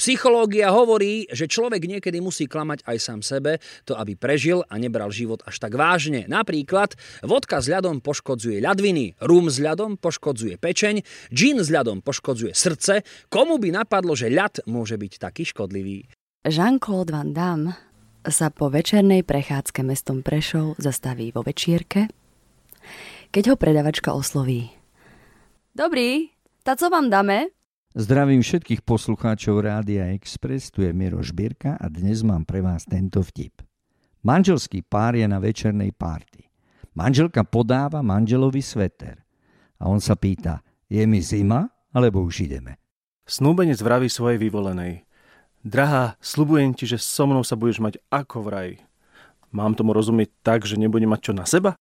Psychológia hovorí, že človek niekedy musí klamať aj sám sebe, to aby prežil a nebral život až tak vážne. Napríklad, vodka s ľadom poškodzuje ľadviny, rum s ľadom poškodzuje pečeň, gin s ľadom poškodzuje srdce. Komu by napadlo, že ľad môže byť taký škodlivý? Jean-Claude Van Damme sa po večernej prechádzke mestom Prešov zastaví vo večierke, keď ho predavačka osloví. Dobrý, tak co vám dáme? Zdravím všetkých poslucháčov Rádia Express, tu je Miro Žbírka a dnes mám pre vás tento vtip. Manželský pár je na večernej párty. Manželka podáva manželovi sveter. A on sa pýta, je mi zima, alebo už ideme? Snúbenec vraví svojej vyvolenej. Drahá, slubujem ti, že so mnou sa budeš mať ako v raji. Mám tomu rozumieť tak, že nebudem mať čo na seba?